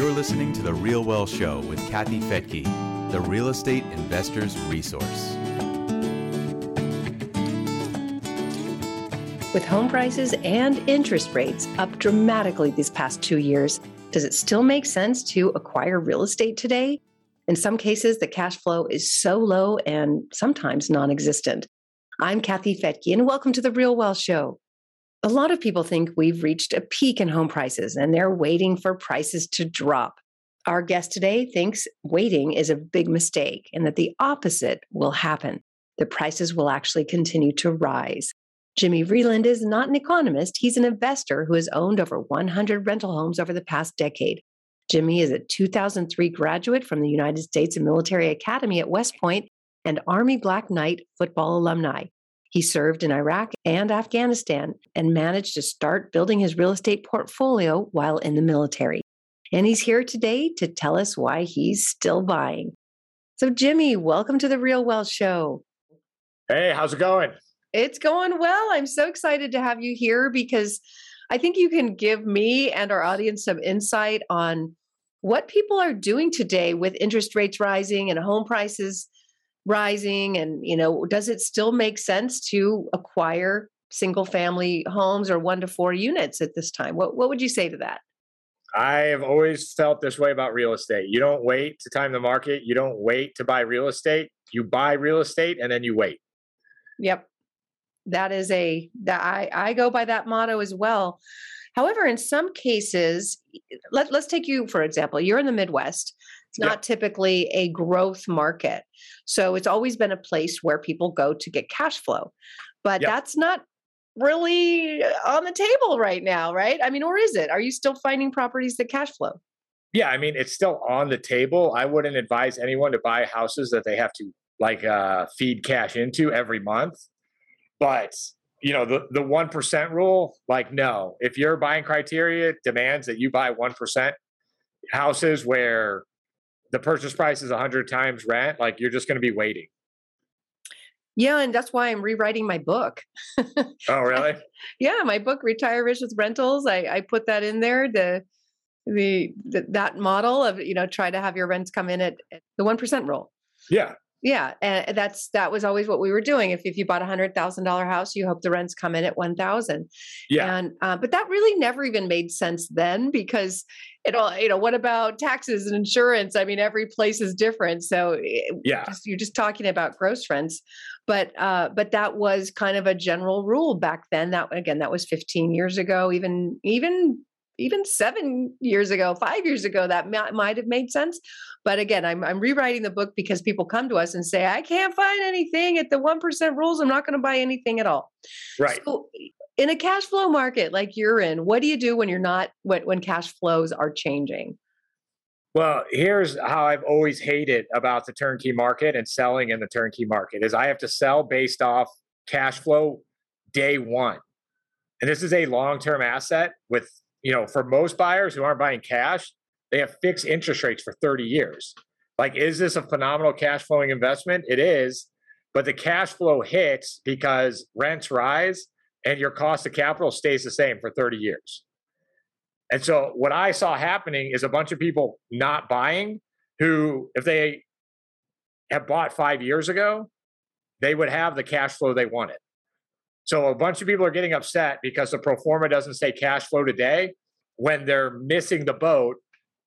You're listening to The Real Wealth Show with Kathy Fettke, the real estate investor's resource. With home prices and interest rates up dramatically these past two years, does it still make sense to acquire real estate today? In some cases, the cash flow is so low and sometimes non existent. I'm Kathy Fettke, and welcome to The Real Wealth Show. A lot of people think we've reached a peak in home prices and they're waiting for prices to drop. Our guest today thinks waiting is a big mistake and that the opposite will happen. The prices will actually continue to rise. Jimmy Vreeland is not an economist, he's an investor who has owned over 100 rental homes over the past decade. Jimmy is a 2003 graduate from the United States Military Academy at West Point and Army Black Knight football alumni. He served in Iraq and Afghanistan and managed to start building his real estate portfolio while in the military. And he's here today to tell us why he's still buying. So, Jimmy, welcome to the Real Wealth Show. Hey, how's it going? It's going well. I'm so excited to have you here because I think you can give me and our audience some insight on what people are doing today with interest rates rising and home prices rising and you know does it still make sense to acquire single family homes or one to four units at this time? What what would you say to that? I have always felt this way about real estate. You don't wait to time the market. You don't wait to buy real estate. You buy real estate and then you wait. Yep. That is a that i i go by that motto as well. However in some cases let, let's take you for example you're in the midwest it's not yep. typically a growth market. So it's always been a place where people go to get cash flow. But yep. that's not really on the table right now, right? I mean, or is it? Are you still finding properties that cash flow? Yeah, I mean, it's still on the table. I wouldn't advise anyone to buy houses that they have to like uh, feed cash into every month. But you know, the the one percent rule, like no, if your buying criteria demands that you buy one percent houses where the purchase price is 100 times rent like you're just going to be waiting. Yeah and that's why i'm rewriting my book. Oh really? Yeah my book retire rich with rentals i i put that in there the the, the that model of you know try to have your rents come in at, at the 1% rule. Yeah yeah, and that's that was always what we were doing. If if you bought a hundred thousand dollar house, you hope the rents come in at one thousand. Yeah, and uh, but that really never even made sense then because it all you know what about taxes and insurance? I mean, every place is different. So eh, yeah, just, you're just talking about gross rents, but uh, but that was kind of a general rule back then. That again, that was 15 years ago. Even even even seven years ago, five years ago, that m- might have made sense. But again, I'm, I'm rewriting the book because people come to us and say, I can't find anything at the 1% rules. I'm not going to buy anything at all. Right. So, in a cash flow market like you're in, what do you do when you're not, when, when cash flows are changing? Well, here's how I've always hated about the turnkey market and selling in the turnkey market is I have to sell based off cash flow day one. And this is a long-term asset with you know, for most buyers who aren't buying cash, they have fixed interest rates for 30 years. Like, is this a phenomenal cash flowing investment? It is, but the cash flow hits because rents rise and your cost of capital stays the same for 30 years. And so, what I saw happening is a bunch of people not buying who, if they have bought five years ago, they would have the cash flow they wanted. So a bunch of people are getting upset because the pro forma doesn't say cash flow today when they're missing the boat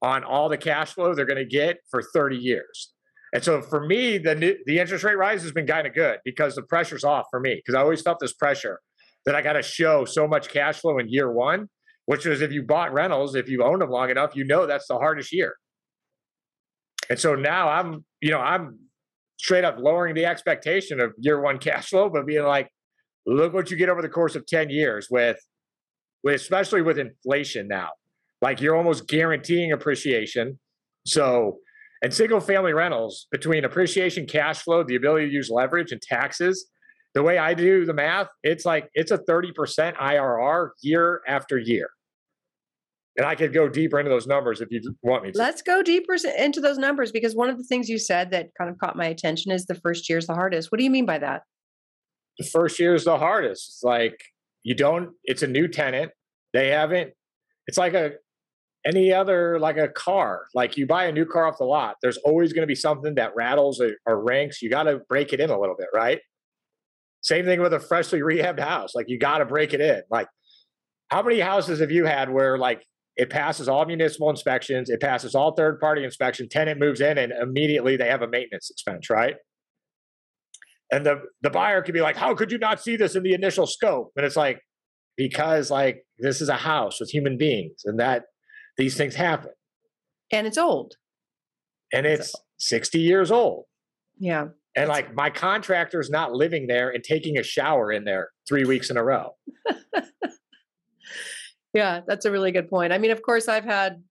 on all the cash flow they're going to get for 30 years. And so for me, the the interest rate rise has been kind of good because the pressure's off for me because I always felt this pressure that I got to show so much cash flow in year one, which is if you bought rentals, if you owned them long enough, you know that's the hardest year. And so now I'm, you know, I'm straight up lowering the expectation of year one cash flow, but being like, look what you get over the course of 10 years with, with especially with inflation now. Like you're almost guaranteeing appreciation. So, and single family rentals between appreciation, cash flow, the ability to use leverage and taxes, the way I do the math, it's like it's a 30% IRR year after year. And I could go deeper into those numbers if you want me to. Let's go deeper into those numbers because one of the things you said that kind of caught my attention is the first year is the hardest. What do you mean by that? The first year is the hardest. It's like you don't, it's a new tenant. They haven't, it's like a, any other like a car like you buy a new car off the lot there's always going to be something that rattles or, or ranks you got to break it in a little bit right same thing with a freshly rehabbed house like you got to break it in like how many houses have you had where like it passes all municipal inspections it passes all third party inspection tenant moves in and immediately they have a maintenance expense right and the the buyer could be like how could you not see this in the initial scope and it's like because like this is a house with human beings and that these things happen. And it's old. And it's so. 60 years old. Yeah. And like my contractor's not living there and taking a shower in there three weeks in a row. yeah, that's a really good point. I mean, of course, I've had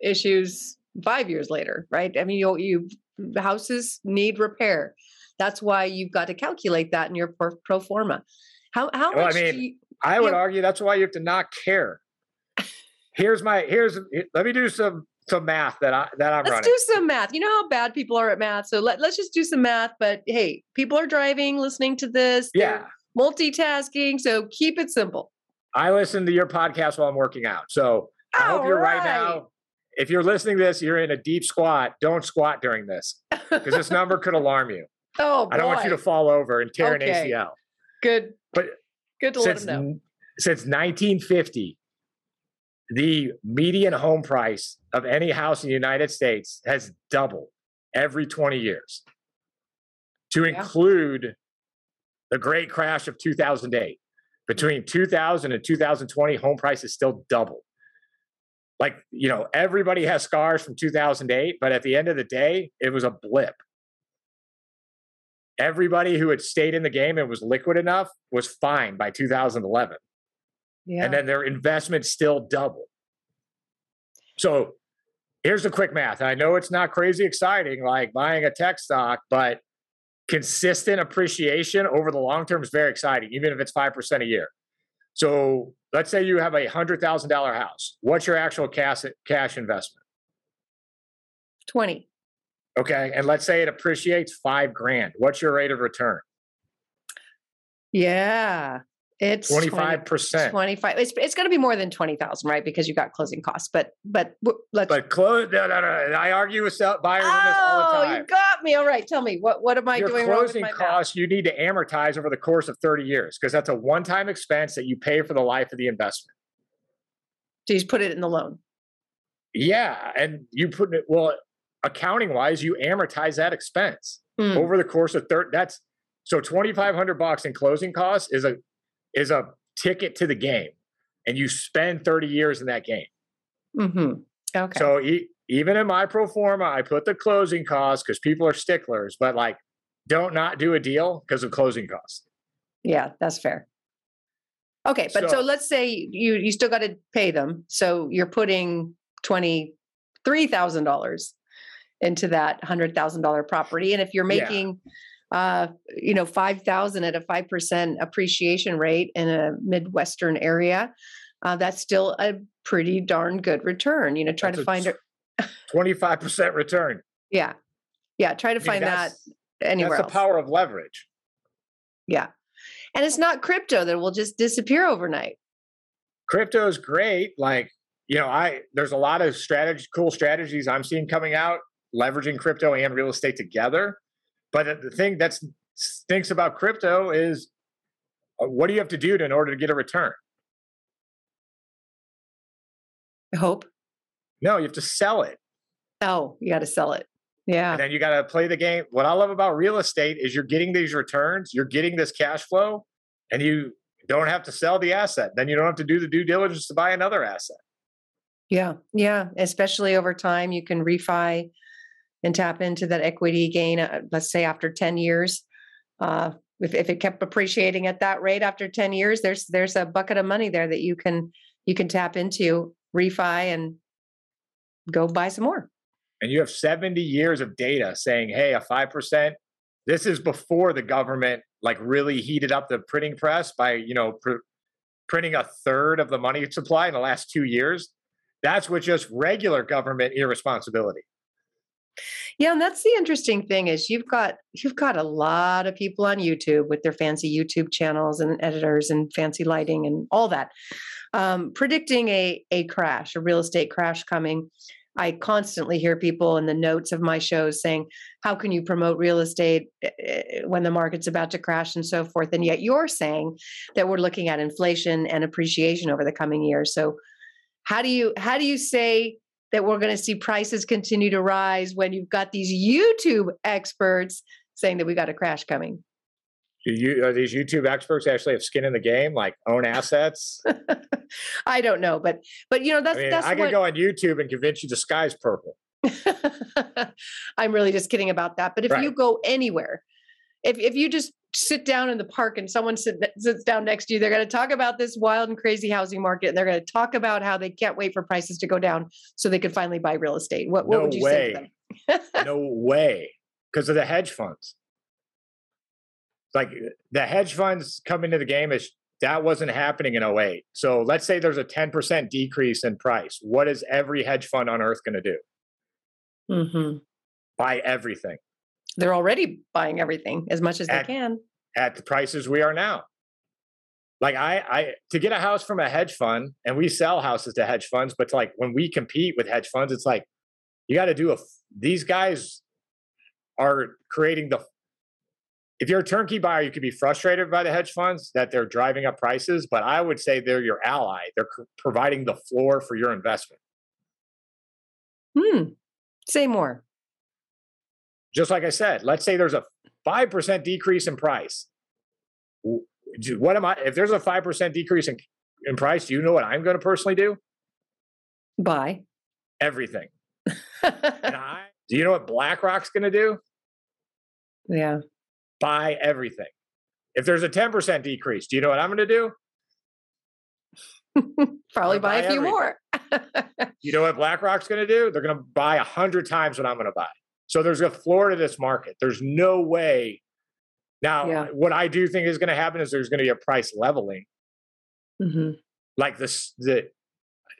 issues five years later, right? I mean, you, you houses need repair. That's why you've got to calculate that in your pro forma. How how well, much? I mean, you, I would argue that's why you have to not care here's my here's let me do some some math that I that I'm let's running. do some math. You know how bad people are at math, so let let's just do some math. But hey, people are driving, listening to this. Yeah, multitasking. So keep it simple. I listen to your podcast while I'm working out. So I hope you're right. right now. If you're listening to this, you're in a deep squat. Don't squat during this because this number could alarm you. Oh, boy. I don't want you to fall over and tear okay. an ACL. Good. But good to since, let them know. Since 1950, the median home price of any house in the United States has doubled every 20 years, to yeah. include the great crash of 2008. Between 2000 and 2020, home prices still doubled. Like, you know, everybody has scars from 2008, but at the end of the day, it was a blip. Everybody who had stayed in the game and was liquid enough was fine by 2011. Yeah. And then their investment still doubled. So here's the quick math. I know it's not crazy exciting like buying a tech stock, but consistent appreciation over the long term is very exciting, even if it's 5% a year. So let's say you have a $100,000 house. What's your actual cash, cash investment? 20. Okay. And let's say it appreciates five grand. What's your rate of return? Yeah. It's 25%. 25. It's, it's going to be more than 20,000, right? Because you got closing costs. But, but let's. But close, no, no, no. I argue with buyers oh, this all the oh, you got me. All right. Tell me, what, what am I Your doing closing costs you need to amortize over the course of 30 years because that's a one time expense that you pay for the life of the investment. Do you put it in the loan? Yeah. And you put it, well, accounting wise, you amortize that expense mm. over the course of 30. That's so 2,500 bucks in closing costs is a is a ticket to the game and you spend 30 years in that game. Mm-hmm. Okay. So e- even in my pro forma, I put the closing costs because people are sticklers, but like don't not do a deal because of closing costs. Yeah, that's fair. Okay, but so, so let's say you you still got to pay them. So you're putting twenty three thousand dollars into that hundred thousand dollar property, and if you're making yeah uh, you know, 5,000 at a 5% appreciation rate in a Midwestern area, uh, that's still a pretty darn good return. You know, try that's to find a 25% return. Yeah. Yeah. Try to I mean, find that anywhere That's else. the power of leverage. Yeah. And it's not crypto that will just disappear overnight. Crypto is great. Like, you know, I there's a lot of strategy, cool strategies I'm seeing coming out, leveraging crypto and real estate together. But the thing that stinks about crypto is uh, what do you have to do to, in order to get a return? I Hope. No, you have to sell it. Oh, you got to sell it. Yeah. And then you got to play the game. What I love about real estate is you're getting these returns, you're getting this cash flow, and you don't have to sell the asset. Then you don't have to do the due diligence to buy another asset. Yeah. Yeah. Especially over time, you can refi and tap into that equity gain, uh, let's say after 10 years. Uh, if, if it kept appreciating at that rate after 10 years, there's there's a bucket of money there that you can you can tap into, refi and go buy some more. And you have 70 years of data saying, hey, a 5%, this is before the government like really heated up the printing press by, you know, pr- printing a third of the money supply in the last two years. That's with just regular government irresponsibility. Yeah, and that's the interesting thing is you've got you've got a lot of people on YouTube with their fancy YouTube channels and editors and fancy lighting and all that, um, predicting a a crash, a real estate crash coming. I constantly hear people in the notes of my shows saying, How can you promote real estate eh, eh, when the market's about to crash and so forth? And yet you're saying that we're looking at inflation and appreciation over the coming years. So how do you how do you say that we're going to see prices continue to rise when you've got these YouTube experts saying that we got a crash coming? Do you are these YouTube experts actually have skin in the game, like own assets? I don't know, but but you know that's I, mean, that's I what... could go on YouTube and convince you the sky's purple. I'm really just kidding about that. But if Right. you go anywhere, if if you just sit down in the park and someone sit, sits down next to you, they're going to talk about this wild and crazy housing market, and they're going to talk about how they can't wait for prices to go down so they can finally buy real estate. What what No would you say to way. them? no way, because of the hedge funds. Like the hedge funds come into the game is that wasn't happening in 08. So let's say there's a 10% decrease in price. What is every hedge fund on earth going to do? hmm Buy everything They're already buying everything as much as they can. at the prices we are now. Like I, I to get a house from a hedge fund, and we sell houses to hedge funds, but like when we compete with hedge funds, it's like you got to do a. These guys are creating the. If you're a turnkey buyer, you could be frustrated by the hedge funds that they're driving up prices, but I would say they're your ally. They're providing the floor for your investment. Hmm. Say more. Just like I said, let's say there's a five percent decrease in price. What am I? If there's a five percent decrease in in price, do you know what I'm going to personally do? Buy. Everything. I, do you know what BlackRock's going to do? yeah. Buy everything. If there's a 10% decrease, do you know what I'm going to do? Probably Or buy a buy few more. You know what BlackRock's going to do? They're going to buy a hundred times what I'm going to buy. So there's a floor to this market. There's no way. Now, Yeah. what I do think is going to happen is there's going to be a price leveling. hmm Like this, the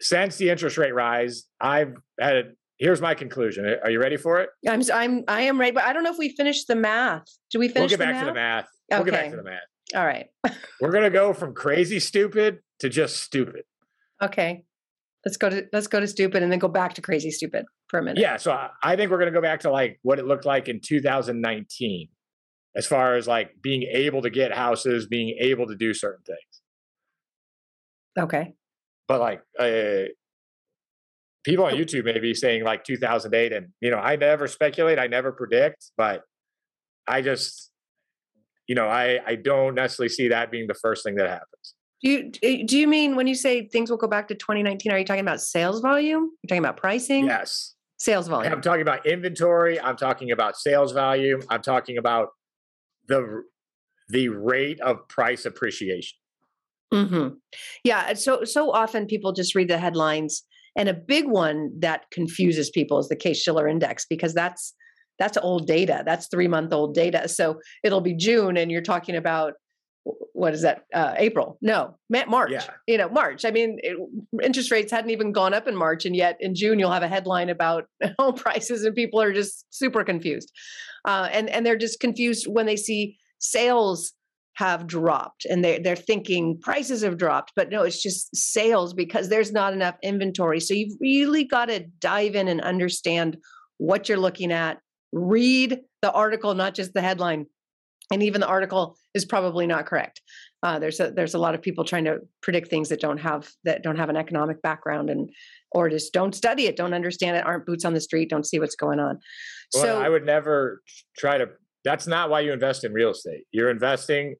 since the interest rate rise, I've had. A, here's my conclusion. Are you ready for it? I'm I'm I am ready, but I don't know if we finished the math. Do we finish? We'll get back math? to the math. We'll get back Okay. to the math. All right. We're going to go from crazy stupid to just stupid. Okay. Let's go to let's go to stupid and then go back to crazy stupid for a minute. Yeah, so I, I think we're going to go back to like what it looked like in 2019, as far as like being able to get houses, being able to do certain things. Okay. But like uh, people on YouTube may be saying like 2008, and you know I never speculate, I never predict, but I just you know I I don't necessarily see that being the first thing that happens. Do you do do you mean when you say things will go back to 2019? Are you talking about sales volume? You're talking about pricing? Yes, Sales volume. I'm talking about inventory. I'm talking about sales volume. I'm talking about the the rate of price appreciation. hmm Yeah. So so often people just read the headlines, and a big one that confuses people is the Case Shiller Index because that's that's old data. That's three month old data. So it'll be June, and you're talking about what is that? Uh, April? No, March. Yeah. You know, March. I mean, it, interest rates hadn't even gone up in March, and yet in June you'll have a headline about home prices, and people are just super confused, uh, and and they're just confused when they see sales have dropped and they they're thinking prices have dropped but no it's just sales because there's not enough inventory so you've really got to dive in and understand what you're looking at read the article not just the headline and even the article is probably not correct uh, there's a there's a lot of people trying to predict things that don't have that don't have an economic background and or just don't study it don't understand it aren't boots on the street don't see what's going on Well, so I would never try to. That's not why you invest in real estate. You're investing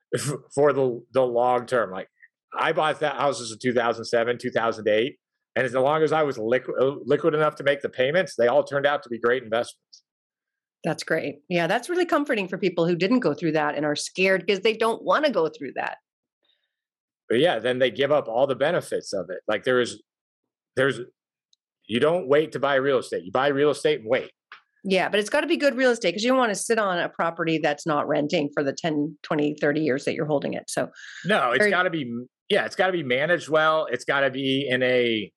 for the the long term. Like I bought that houses in 2007, 2008, and as long as I was liquid liquid enough to make the payments, they all turned out to be great investments. That's great. Yeah, that's really comforting for people who didn't go through that and are scared because they don't want to go through that. But yeah, then they give up all the benefits of it. Like there's there's you don't wait to buy real estate. You buy real estate and wait. Yeah, but it's got to be good real estate because you don't want to sit on a property that's not renting for the 10, 20, 30 years that you're holding it. So, No, it's got to be yeah, it's got to be managed well. It's got to be in a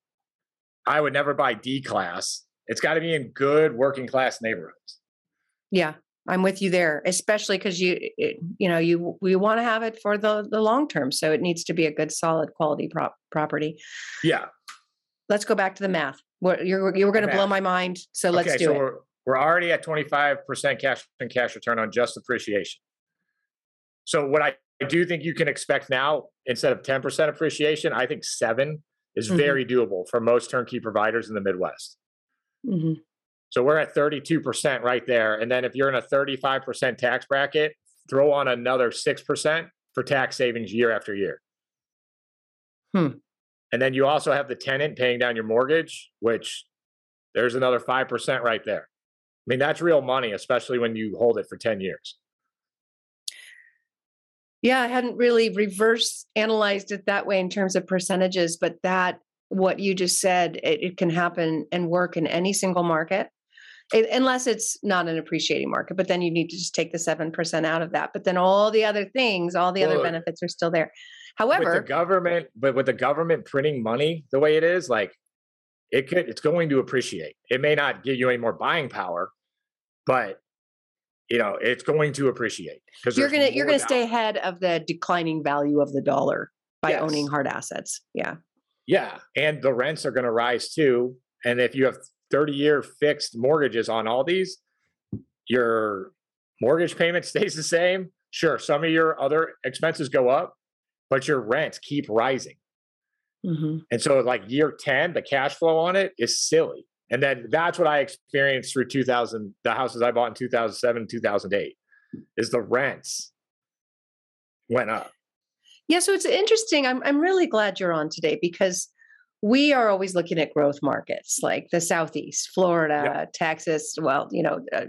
I would never buy D class it's got to be in good working class neighborhoods. Yeah, I'm with you there, especially because you you know you we want to have it for the the long term, so it needs to be a good, solid, quality prop, property. Yeah. Let's go back to the math. What you're you were going to blow my mind, so let's okay, do so it. We're, we're already at 25% cash and cash return on just appreciation. So what I do think you can expect now instead of 10% appreciation, I think 7 is Mhm. very doable for most turnkey providers in the Midwest. Mhm. So we're at 32% right there. And then if you're in a 35% tax bracket, throw on another 6% for tax savings year after year. Hmm. And then you also have the tenant paying down your mortgage, which there's another 5% right there. I mean, that's real money, especially when you hold it for 10 years. Yeah, I hadn't really reverse analyzed it that way in terms of percentages, but that what you just said, it, it can happen and work in any single market, unless it's not an appreciating market. But then you need to just take the seven percent out of that. But then all the other things, all the other benefits are still there. with the However, government, but with the government printing money the way it is, like it could, it's going to appreciate. It may not give you any more buying power, but you know, it's going to appreciate because you're gonna you're gonna stay ahead of the declining value of the dollar by Yes. owning hard assets. Yeah. Yeah, and the rents are going to rise too. And if you have 30 year fixed mortgages on all these, your mortgage payment stays the same. Sure, some of your other expenses go up, but your rents keep rising. Mhm. And so, like year 10, the cash flow on it is silly. And then that's what I experienced through 2000, the houses I bought in 2007, 2008, is the rents went up. Yeah, so it's interesting. I'm I'm really glad you're on today because we are always looking at growth markets like the Southeast, Florida, Texas, well, you know, uh,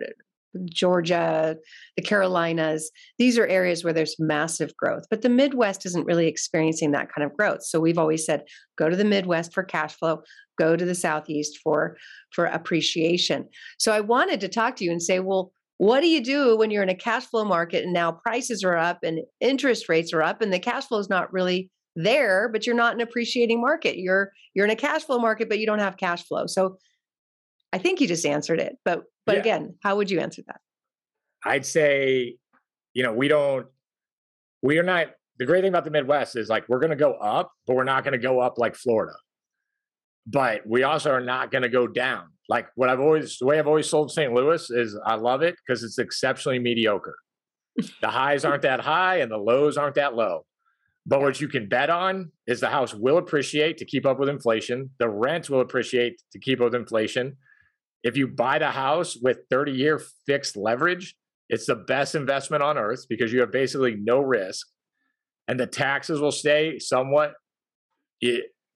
Georgia, the Carolinas. These are areas where there's massive growth, but the Midwest isn't really experiencing that kind of growth. So we've always said go to the Midwest for cash flow, go to the Southeast for for appreciation. So I wanted to talk to you and say, well, what do you do when you're in a cash flow market and now prices are up and interest rates are up and the cash flow is not really there but you're not an appreciating market you're you're in a cash flow market but you don't have cash flow so i think you just answered it but but Yeah. again how would you answer that I'd say, you know, we don't, we are not, the great thing about the Midwest is like we're going to go up, but we're not going to go up like Florida. But we also are not going to go down. Like what I've always, the way I've always sold St. Louis is I love it because it's exceptionally mediocre. the highs aren't that high and the lows aren't that low. But what you can bet on is the house will appreciate to keep up with inflation. The rent will appreciate to keep up with inflation. If you buy the house with 30 year fixed leverage, it's the best investment on earth because you have basically no risk. And the taxes will stay somewhat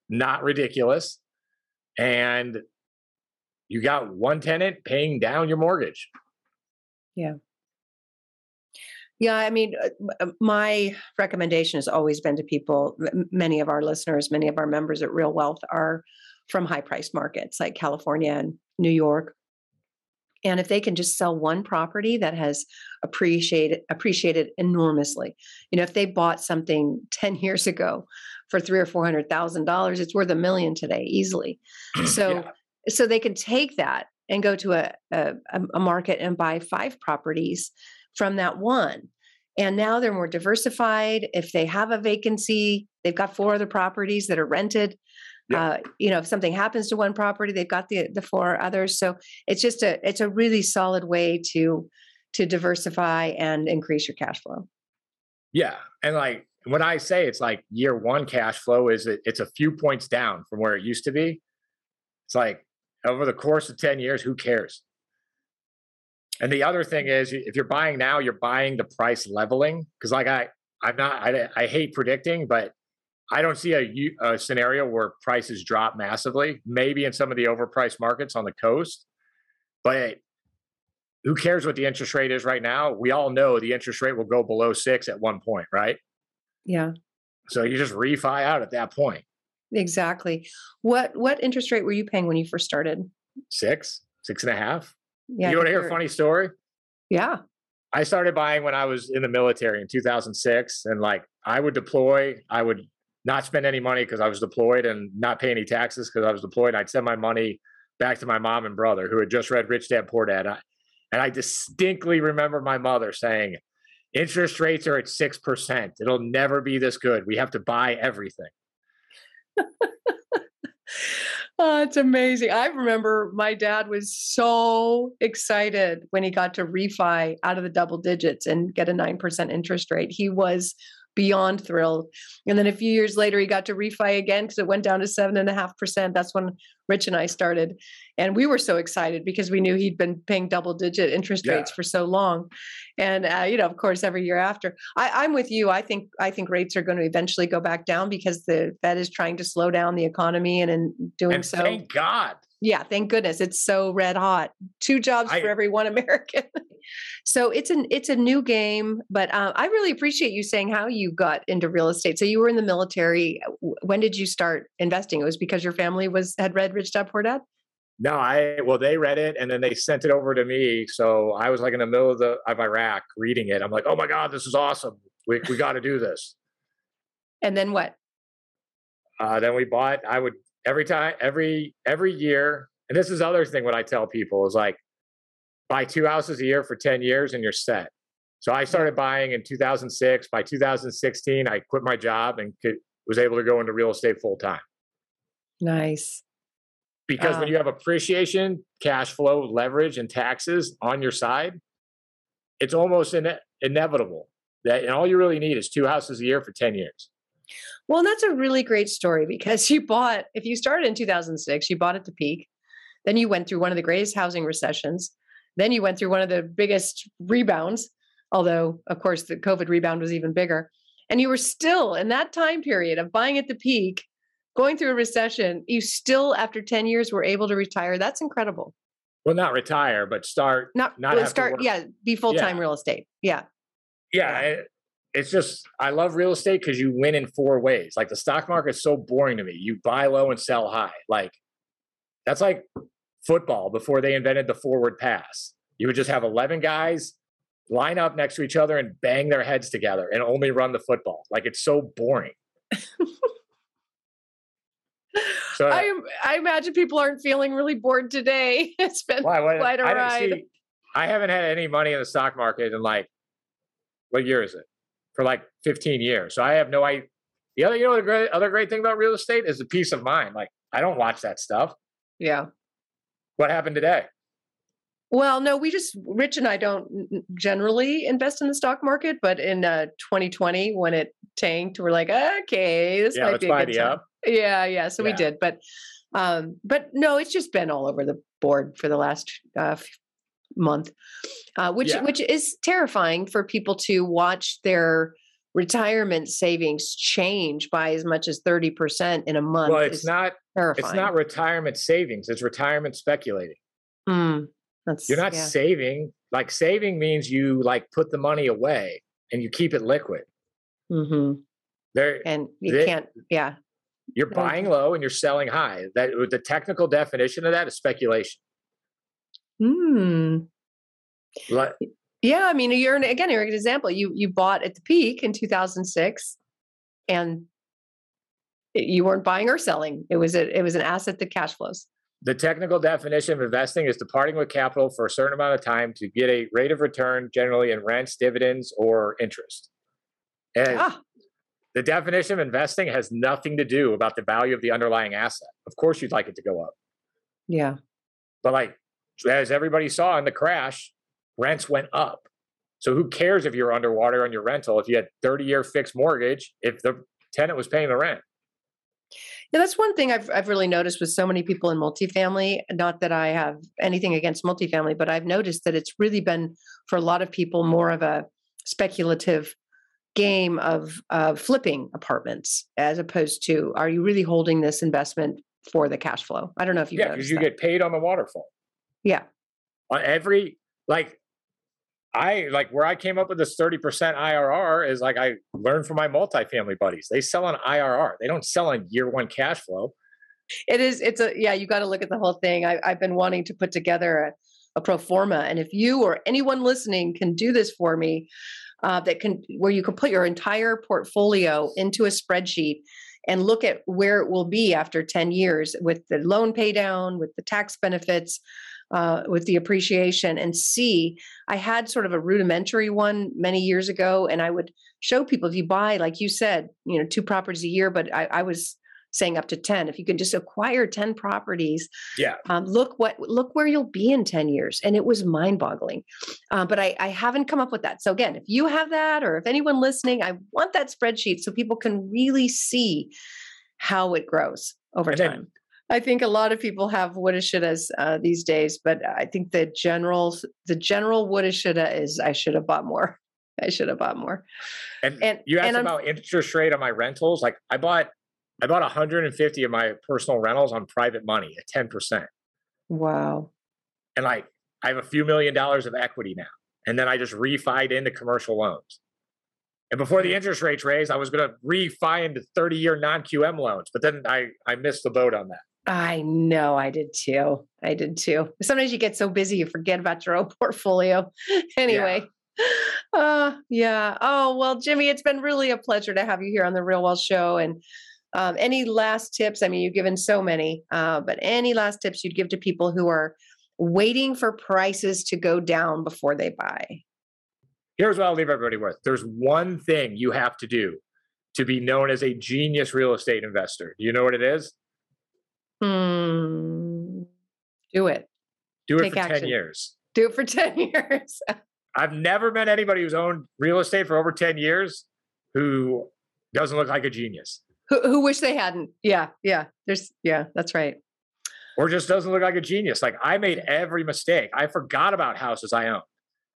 not ridiculous. And you got one tenant paying down your mortgage. yeah i mean uh, uh, my recommendation has always been to people many of our listeners many of our members at real wealth are from high price markets like california and new york and if they can just sell one property that has appreciated appreciated enormously you know if they bought something 10 years ago for three or four hundred thousand dollars it's worth a million today easily so Yeah. so they can take that and go to a, a a market and buy five properties from that one and now they're more diversified if they have a vacancy they've got four other properties that are rented Yeah. uh, you know if something happens to one property they've got the the four others so it's just a it's a really solid way to to diversify and increase your cash flow Yeah. And like when I say it's like year one cash flow is it, it's a few points down from where it used to be. It's like over the course of 10 years, who cares? And the other thing is if you're buying now, you're buying the price leveling. Cause like I, I'm not, I, I hate predicting, but I don't see a, a, scenario where prices drop massively, maybe in some of the overpriced markets on the coast, but who cares what the interest rate is right now? We all know the interest rate will go below six at one point, right? yeah So you just refi out at that point. exactly what what interest rate were you paying when you first started Six, six and a half. Yeah you want to hear a funny story? yeah I started buying when I was in the military in 2006. And like I would deploy, I would not spend any money because I was deployed and not pay any taxes because I was deployed. I'd send my money back to my mom and brother who had just read Rich Dad Poor Dad. And I distinctly remember my mother saying, interest rates are at 6%. It'll never be this good. We have to buy everything. oh, it's amazing. I remember my dad was so excited when he got to refi out of the double digits and get a 9% interest rate. He was beyond thrilled. And then a few years later, he got to refi again because it went down to seven and a half percent. That's when Rich and I started. And we were so excited because we knew he'd been paying double digit interest yeah. rates for so long. And, uh, you know, of course, every year after. I, I'm with you. I think I think rates are going to eventually go back down because the Fed is trying to slow down the economy and in doing and so. Thank God. Yeah, thank goodness. It's so red hot. Two jobs I, for every one American. so it's an it's a new game, but uh, I really appreciate you saying how you got into real estate. So you were in the military. When did you start investing? It was because your family was had read Rich Dad Poor Dad. No, I well they read it and then they sent it over to me. So I was like in the middle of the of Iraq reading it. I'm like, oh my god, this is awesome. We we got to do this. And then what? Uh, then we bought. I would every time every every year and this is other thing what i tell people is like buy two houses a year for 10 years and you're set. So i started buying in 2006 by 2016 i quit my job and could, was able to go into real estate full time nice. Because um, when you have appreciation cash flow leverage and taxes on your side it's almost ine- inevitable that and all you really need is two houses a year for 10 years well, that's a really great story because you bought, if you started in 2006, you bought at the peak. Then you went through one of the greatest housing recessions. Then you went through one of the biggest rebounds, although, of course, the COVID rebound was even bigger. And you were still in that time period of buying at the peak, going through a recession, you still, after 10 years, were able to retire. That's incredible. Well, not retire, but start. Not, not well, start, yeah, be full time yeah. real estate. Yeah. Yeah it's just I love real estate because you win in four ways. Like the stock market's so boring to me. You buy low and sell high. Like that's like football before they invented the forward pass. You would just have 11 guys line up next to each other and bang their heads together and only run the football. Like it's so boring. so I, I imagine people aren't feeling really bored today. It's been why, what, quite a I ride. See, I haven't had any money in the stock market in like what year is it? For like 15 years. So I have no idea. The other, you know, the great, other great thing about real estate is the peace of mind. Like I don't watch that stuff. Yeah. What happened today? Well, no, we just Rich and I don't generally invest in the stock market, but in uh, 2020 when it tanked, we're like, okay, this yeah, might be a good time. Up. Yeah, yeah. So yeah. we did, but um, but no, it's just been all over the board for the last uh, month, uh, which yeah. which is terrifying for people to watch their retirement savings change by as much as 30% in a month. Well, it's not terrifying. it's not retirement savings, it's retirement speculating. Mm, You're not yeah. saving. Like saving means you like put the money away and you keep it liquid. Mm-hmm. There and you they, can't, yeah. You're buying low and you're selling high. That the technical definition of that is speculation. Hmm. Like, yeah, I mean, you're again, you're an example. You you bought at the peak in 2006, and you weren't buying or selling. It was a, it was an asset that cash flows. The technical definition of investing is departing with capital for a certain amount of time to get a rate of return, generally in rents, dividends, or interest. And ah. the definition of investing has nothing to do about the value of the underlying asset. Of course, you'd like it to go up. Yeah. But like as everybody saw in the crash, rents went up. So who cares if you're underwater on your rental if you had 30 year fixed mortgage if the tenant was paying the rent? Yeah, that's one thing I've I've really noticed with so many people in multifamily. Not that I have anything against multifamily, but I've noticed that it's really been for a lot of people more of a speculative game of uh, flipping apartments as opposed to are you really holding this investment for the cash flow? I don't know if you yeah because you that. get paid on the waterfall. Yeah. On every like I like where I came up with this 30% IRR is like I learned from my multifamily buddies. They sell on IRR. They don't sell on year one cash flow. It is, it's a, yeah, you got to look at the whole thing. I, have been wanting to put together a, a, pro forma. And if you or anyone listening can do this for me, uh, that can, where you can put your entire portfolio into a spreadsheet and look at where it will be after 10 years with the loan pay down, with the tax benefits, uh, with the appreciation, and see. I had sort of a rudimentary one many years ago, and I would show people if you buy, like you said, you know, two properties a year, but I, I was saying up to 10 if you can just acquire 10 properties yeah. um, look what look where you'll be in 10 years and it was mind boggling uh, but I, I haven't come up with that. So again if you have that or if anyone listening i want that spreadsheet so people can really see how it grows over And time I think a lot of people have woulda shouldas uh, these days, but I think the general the general woulda shoulda is I should have bought more. I should have bought more. and, And- you asked and I'm- about interest rate on my rentals like i bought i bought 150 of my personal rentals on private money at 10% Wow. and like i have a few million dollars of equity now and then i just refied into commercial loans and before the interest rates raised i was going to refi into 30 year non-qm loans but then i i missed the boat on that I know I did too. I did too. Sometimes you get so busy you forget about your own portfolio. anyway. Uh yeah. Oh, well, Jimmy, it's been really a pleasure to have you here on the Real Wealth Show. And um, any last tips? I mean, you've given so many, uh, but any last tips you'd give to people who are waiting for prices to go down before they buy? here's what i'll leave everybody with there's one thing you have to do to be known as a genius real estate investor do you know what it is Hmm. Do it. do it Take for 10 years Do it for 10 years. I've never met anybody who's owned real estate for over 10 years who doesn't look like a genius who, who wish they hadn't. Yeah. Yeah. There's, yeah, that's right. or just doesn't look like a genius. Like I made every mistake. I forgot about houses I own.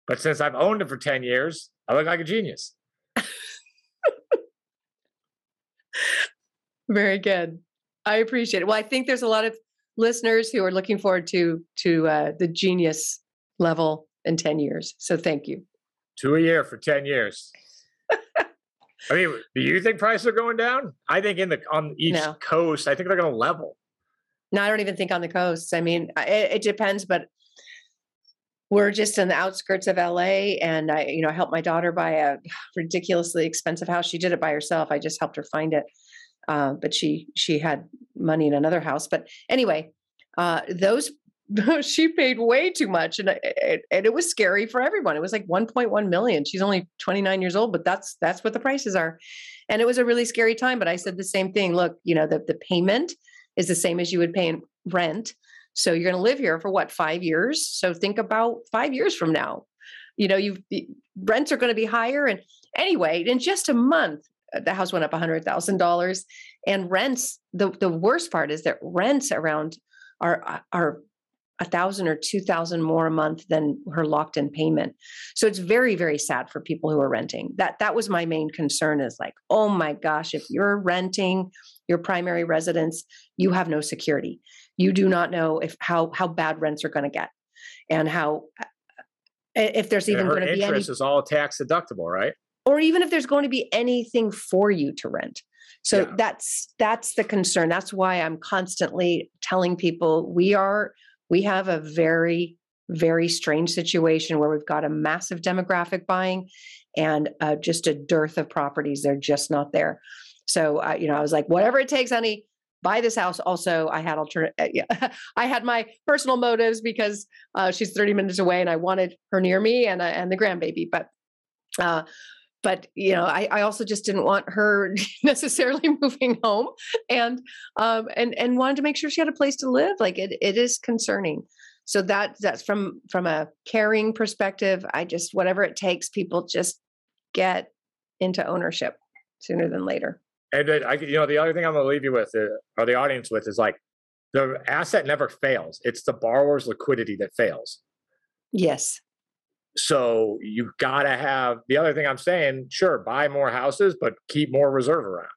But since I've owned them for 10 years, I look like a genius. Very good. I appreciate it. Well, I think there's a lot of listeners who are looking forward to to uh, the genius level in 10 years. So thank you. Two a year for 10 years. I mean, do you think prices are going down? I think in the on each No. coast, I think they're going to level. No, I don't even think on the coast. I mean, it, it depends, but we're just in the outskirts of LA and I, you know, I helped my daughter buy a ridiculously expensive house. She did it by herself. I just helped her find it. Uh, but she, she had money in another house. But anyway, uh, those, she paid way too much and it, and it was scary for everyone. It was like 1.1 million. She's only 29 years old, but that's, that's what the prices are. And it was a really scary time. But I said the same thing. Look, you know, the, the payment is the same as you would pay in rent. So you're going to live here for what, five years? So think about five years from now. You know, you rents are going to be higher. And anyway, in just a month, the house went up $100,000 and rents. The, the worst part is that rents around are, uh, are a thousand or two thousand more a month than her locked in payment. So it's very, very sad for people who are renting. That that was my main concern is like, oh my gosh, if you're renting your primary residence, you have no security. You do not know if how how bad rents are going to get, and how uh, uh, if there's even going to be any, interest is all tax deductible, right? Or even if there's going to be anything for you to rent. So Yeah. that's that's the concern. That's why I'm constantly telling people we are we have a very very strange situation where we've got a massive demographic buying and uh, just a dearth of properties. They're just not there. So uh, you know, I was like, whatever it takes, honey, buy this house. Also, I had alternate. Uh, yeah, I had my personal motives because uh, she's 30 minutes away, and I wanted her near me and uh, and the grandbaby. But uh, but you know, I, I also just didn't want her necessarily moving home, and um and and wanted to make sure she had a place to live. Like it it is concerning. So that that's from from a caring perspective. I just whatever it takes, people just get into ownership sooner than later. And I, you know, the other thing I'm going to leave you with, uh, or the audience with, is like the asset never fails. It's the borrower's liquidity that fails. Yes. So you got to have the other thing I'm saying. Sure, buy more houses, but keep more reserve around.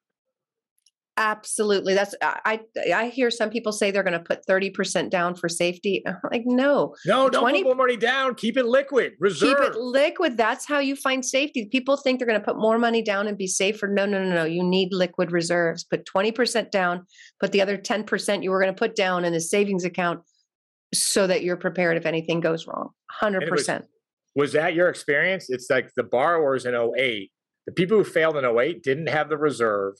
Absolutely. That's I I hear some people say they're going to put 30% down for safety. I'm like, no. No, don't 20 put more money down. Keep it liquid. Reserve. Keep it liquid. That's how you find safety. People think they're going to put more money down and be safer. No, no, no, no. You need liquid reserves. Put 20% down, put the other 10% you were going to put down in the savings account so that you're prepared if anything goes wrong. 100%. Was that your experience? It's like the borrowers in 08, the people who failed in 08 didn't have the reserve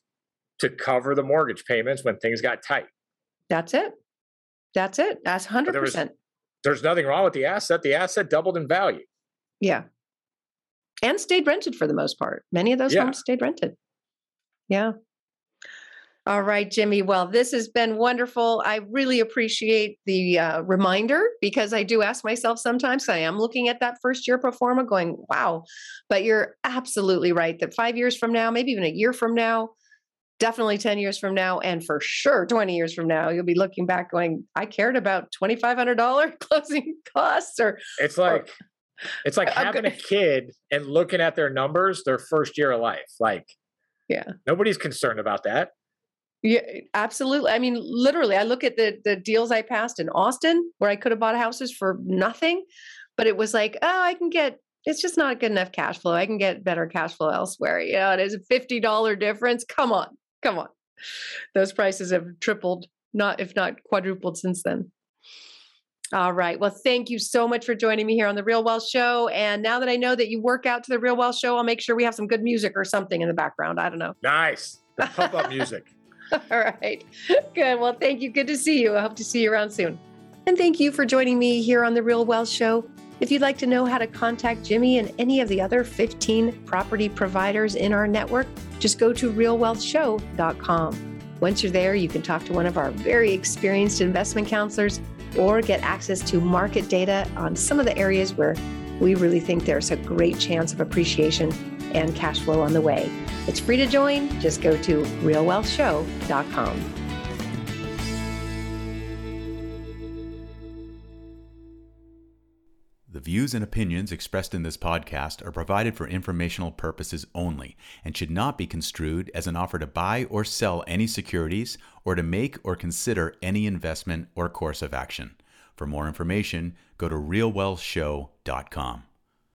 to cover the mortgage payments when things got tight. That's it. That's it. That's 100%. There was, there's nothing wrong with the asset. The asset doubled in value. Yeah. And stayed rented for the most part. Many of those Yeah. homes stayed rented. Yeah. All right, Jimmy. Well, this has been wonderful. I really appreciate the uh, reminder because I do ask myself sometimes. I am looking at that first year pro forma going, wow. But you're absolutely right that five years from now, maybe even a year from now, definitely 10 years from now, and for sure 20 years from now, you'll be looking back going, I cared about $2,500 closing costs or It's like it's like having a kid and looking at their numbers their first year of life. Like Yeah. nobody's concerned about that. Yeah, eh, absolutely. I mean, literally, I look at the the deals I passed in Austin where I could have bought houses for nothing, but it was like, oh, I can get. It's just not good enough cash flow. I can get better cash flow elsewhere. You know, it is a fifty dollar difference. Come on, come on. Those prices have tripled, not if not quadrupled since then. All right. Well, thank you so much for joining me here on the Real Wealth Show. And now that I know that you work out to the Real Wealth Show, I'll make sure we have some good music or something in the background. I don't know. Nice. The pump up music. All right. Good. Well, thank you. Good to see you. I hope to see you around soon. And thank you for joining me here on The Real Wealth Show. If you'd like to know how to contact Jimmy and any of the other 15 property providers in our network, just go to realwealthshow.com. Once you're there, you can talk to one of our very experienced investment counselors or get access to market data on some of the areas where we really think there's a great chance of appreciation and cash flow on the way. It's free to join. Just go to realwealthshow.com. The views and opinions expressed in this podcast are provided for informational purposes only and should not be construed as an offer to buy or sell any securities or to make or consider any investment or course of action. For more information, go to realwealthshow.com.